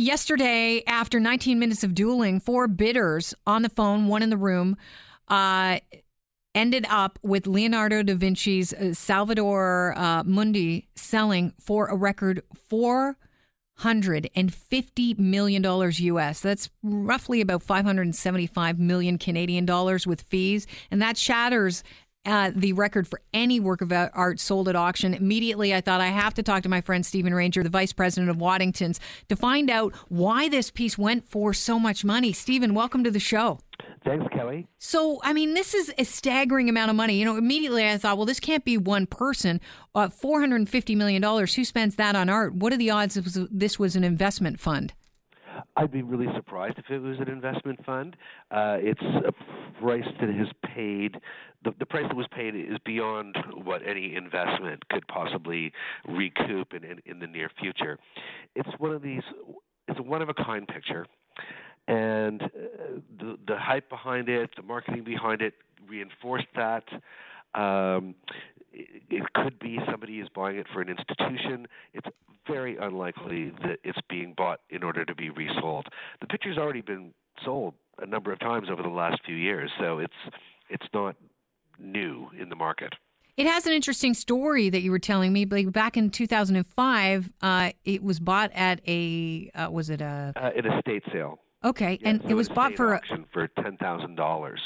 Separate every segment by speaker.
Speaker 1: Yesterday, after 19 minutes of dueling, four bidders on the phone, one in the room, uh, ended up with Leonardo da Vinci's Salvator uh, Mundi selling for a record four hundred and fifty million dollars US. That's roughly about five hundred and seventy-five million Canadian dollars with fees, and that shatters uh, the record for any work of art sold at auction. Immediately, I thought I have to talk to my friend Stephen Ranger, the vice president of Waddington's, to find out why this piece went for so much money. Stephen, welcome to the show.
Speaker 2: Thanks, Kelly.
Speaker 1: So, I mean, this is a staggering amount of money. You know, immediately I thought, well, this can't be one person. Uh, $450 million. Who spends that on art? What are the odds this was an investment fund?
Speaker 2: I'd be really surprised if it was an investment fund. Uh, it's a price that has paid. The, the price that was paid is beyond what any investment could possibly recoup in, in, in the near future. It's one of these. It's a one of a kind picture, and uh, the the hype behind it, the marketing behind it, reinforced that. Um, it, it could be somebody is buying it for an institution. It's very unlikely that it's being bought in order to be resold. The picture's already been sold a number of times over the last few years, so it's it's not new in the market.
Speaker 1: It has an interesting story that you were telling me. Like back in 2005, uh, it was bought at a uh, was it a
Speaker 2: uh, an estate sale.
Speaker 1: Okay,
Speaker 2: yeah,
Speaker 1: and
Speaker 2: so
Speaker 1: it was bought for
Speaker 2: auction for ten thousand dollars,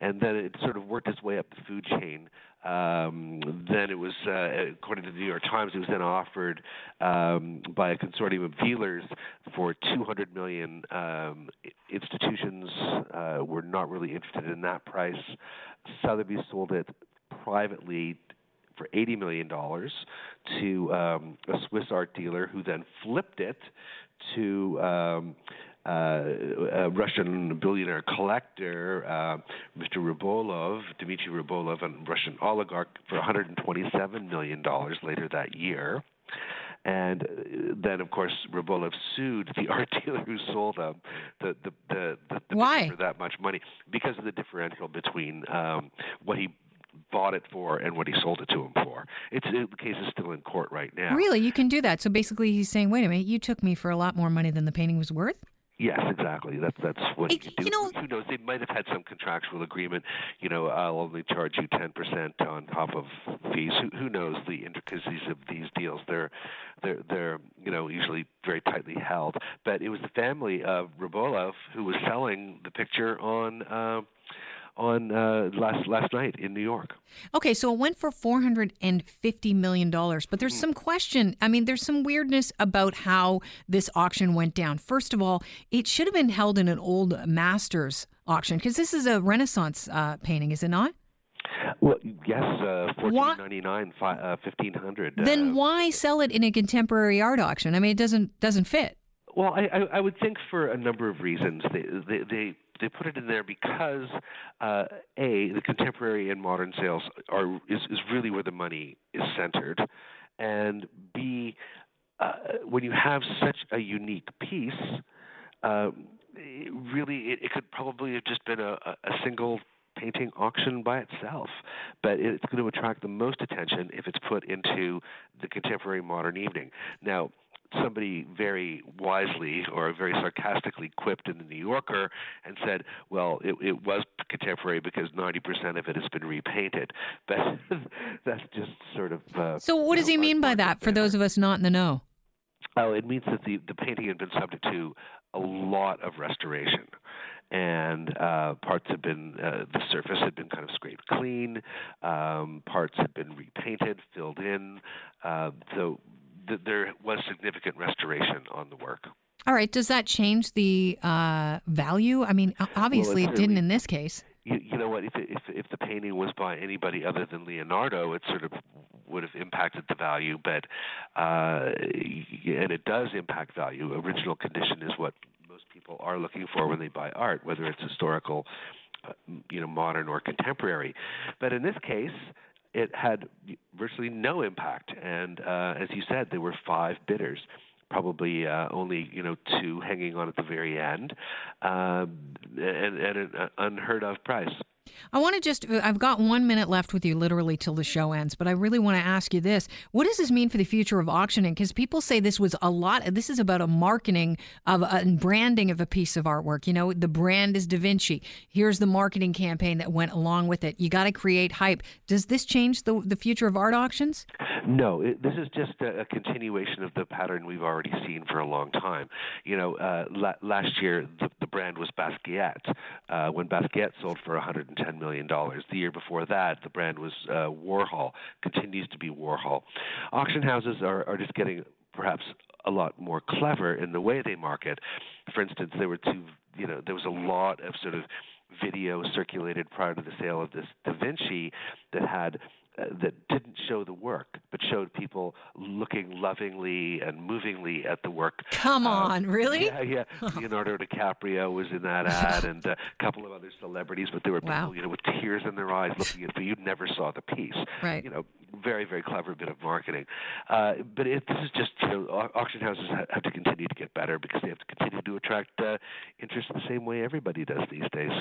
Speaker 2: and then it sort of worked its way up the food chain um, then it was, uh, according to the New York Times, it was then offered um, by a consortium of dealers for 200 million. Um, institutions uh, were not really interested in that price. Sotheby's sold it privately for $80 million to um, a Swiss art dealer who then flipped it to um, a Russian billionaire collector, uh, Mr. Rybolov, Dmitry Rybolov, a Russian oligarch, for 127 million dollars later that year. And uh, then, of course, Rybolov sued the art dealer who sold him the the the, the, the
Speaker 1: Why?
Speaker 2: for that much money because of the differential between um, what he bought it for and what he sold it to him for. It's the case is still in court right now.
Speaker 1: Really, you can do that. So basically, he's saying, "Wait a minute, you took me for a lot more money than the painting was worth."
Speaker 2: Yes, exactly. That's that's what
Speaker 1: it,
Speaker 2: you do.
Speaker 1: You know,
Speaker 2: Who knows? They might have had some contractual agreement. You know, I'll only charge you ten percent on top of fees. Who, who knows the intricacies of these deals? They're they're they're you know usually very tightly held. But it was the family of Rybolov who was selling the picture on. Uh, on uh, last last night in New York.
Speaker 1: Okay, so it went for four hundred and fifty million dollars, but there's hmm. some question. I mean, there's some weirdness about how this auction went down. First of all, it should have been held in an old masters auction because this is a Renaissance uh, painting, is it not?
Speaker 2: Well, yes, uh, fourteen ninety nine, uh, fifteen hundred.
Speaker 1: Then
Speaker 2: uh,
Speaker 1: why sell it in a contemporary art auction? I mean, it doesn't doesn't fit.
Speaker 2: Well, I, I, I would think for a number of reasons. They, they, they they put it in there because uh, a the contemporary and modern sales are is, is really where the money is centered, and b uh, when you have such a unique piece, uh, it really it, it, could probably have just been a, a single painting auction by itself, but it's going to attract the most attention if it's put into the contemporary modern evening. Now, somebody very wisely or very sarcastically quipped in the New Yorker and said, "Well, it, it was contemporary because 90% of it has been repainted." But that's just sort of. Uh,
Speaker 1: so, what does
Speaker 2: know,
Speaker 1: he mean by that? For those of us not in the know.
Speaker 2: Oh, it means that the the painting had been subject to a lot of restoration and uh, parts have been uh, the surface had been kind of scraped clean, um, parts had been repainted, filled in. Uh, so th- there was significant restoration on the work.
Speaker 1: All right. Does that change the uh, value? I mean, obviously well, it didn't in this case.
Speaker 2: You, you know what? If, if if the painting was by anybody other than Leonardo, it sort of would have impacted the value. But uh, and it does impact value. Original condition is what most people are looking for when they buy art, whether it's historical, uh, you know, modern or contemporary. But in this case, it had virtually no impact. And uh, as you said, there were five bidders, probably uh, only you know two hanging on at the very end, um, and, and an unheard of price.
Speaker 1: I want to just, uh, I've got one minute left with you literally till the show ends, but I really want to ask you this. What does this mean for the future of auctioning? Because people say this was a lot, this is about a marketing of uh, a branding of a piece of artwork. You know, the brand is Da Vinci. Here's the marketing campaign that went along with it. You got to create hype. Does this change the, the future of art auctions?
Speaker 2: No, it, this is just a, a, continuation of the pattern we've already seen for a long time. You know, uh, la- last year the, the, brand was Basquiat. Uh, when Basquiat sold for 110 million dollars, the year before that the brand was uh, Warhol. Continues to be Warhol. Auction houses are, are just getting perhaps a lot more clever in the way they market. For instance, there were two. You know, there was a lot of sort of video circulated prior to the sale of this Da Vinci that had uh, that didn't show the work, but showed people looking lovingly and movingly at the work.
Speaker 1: Come uh, on, really?
Speaker 2: Yeah, yeah. Leonardo DiCaprio was in that ad, and a couple of other celebrities, but there were people,
Speaker 1: wow.
Speaker 2: you know, with tears in their eyes looking at it, but you never saw the piece.
Speaker 1: Right.
Speaker 2: You know, very, very clever bit of marketing. Uh, but it, this is just, you know, auction houses have to continue to get better because they have to continue to attract uh, interest the same way everybody does these days.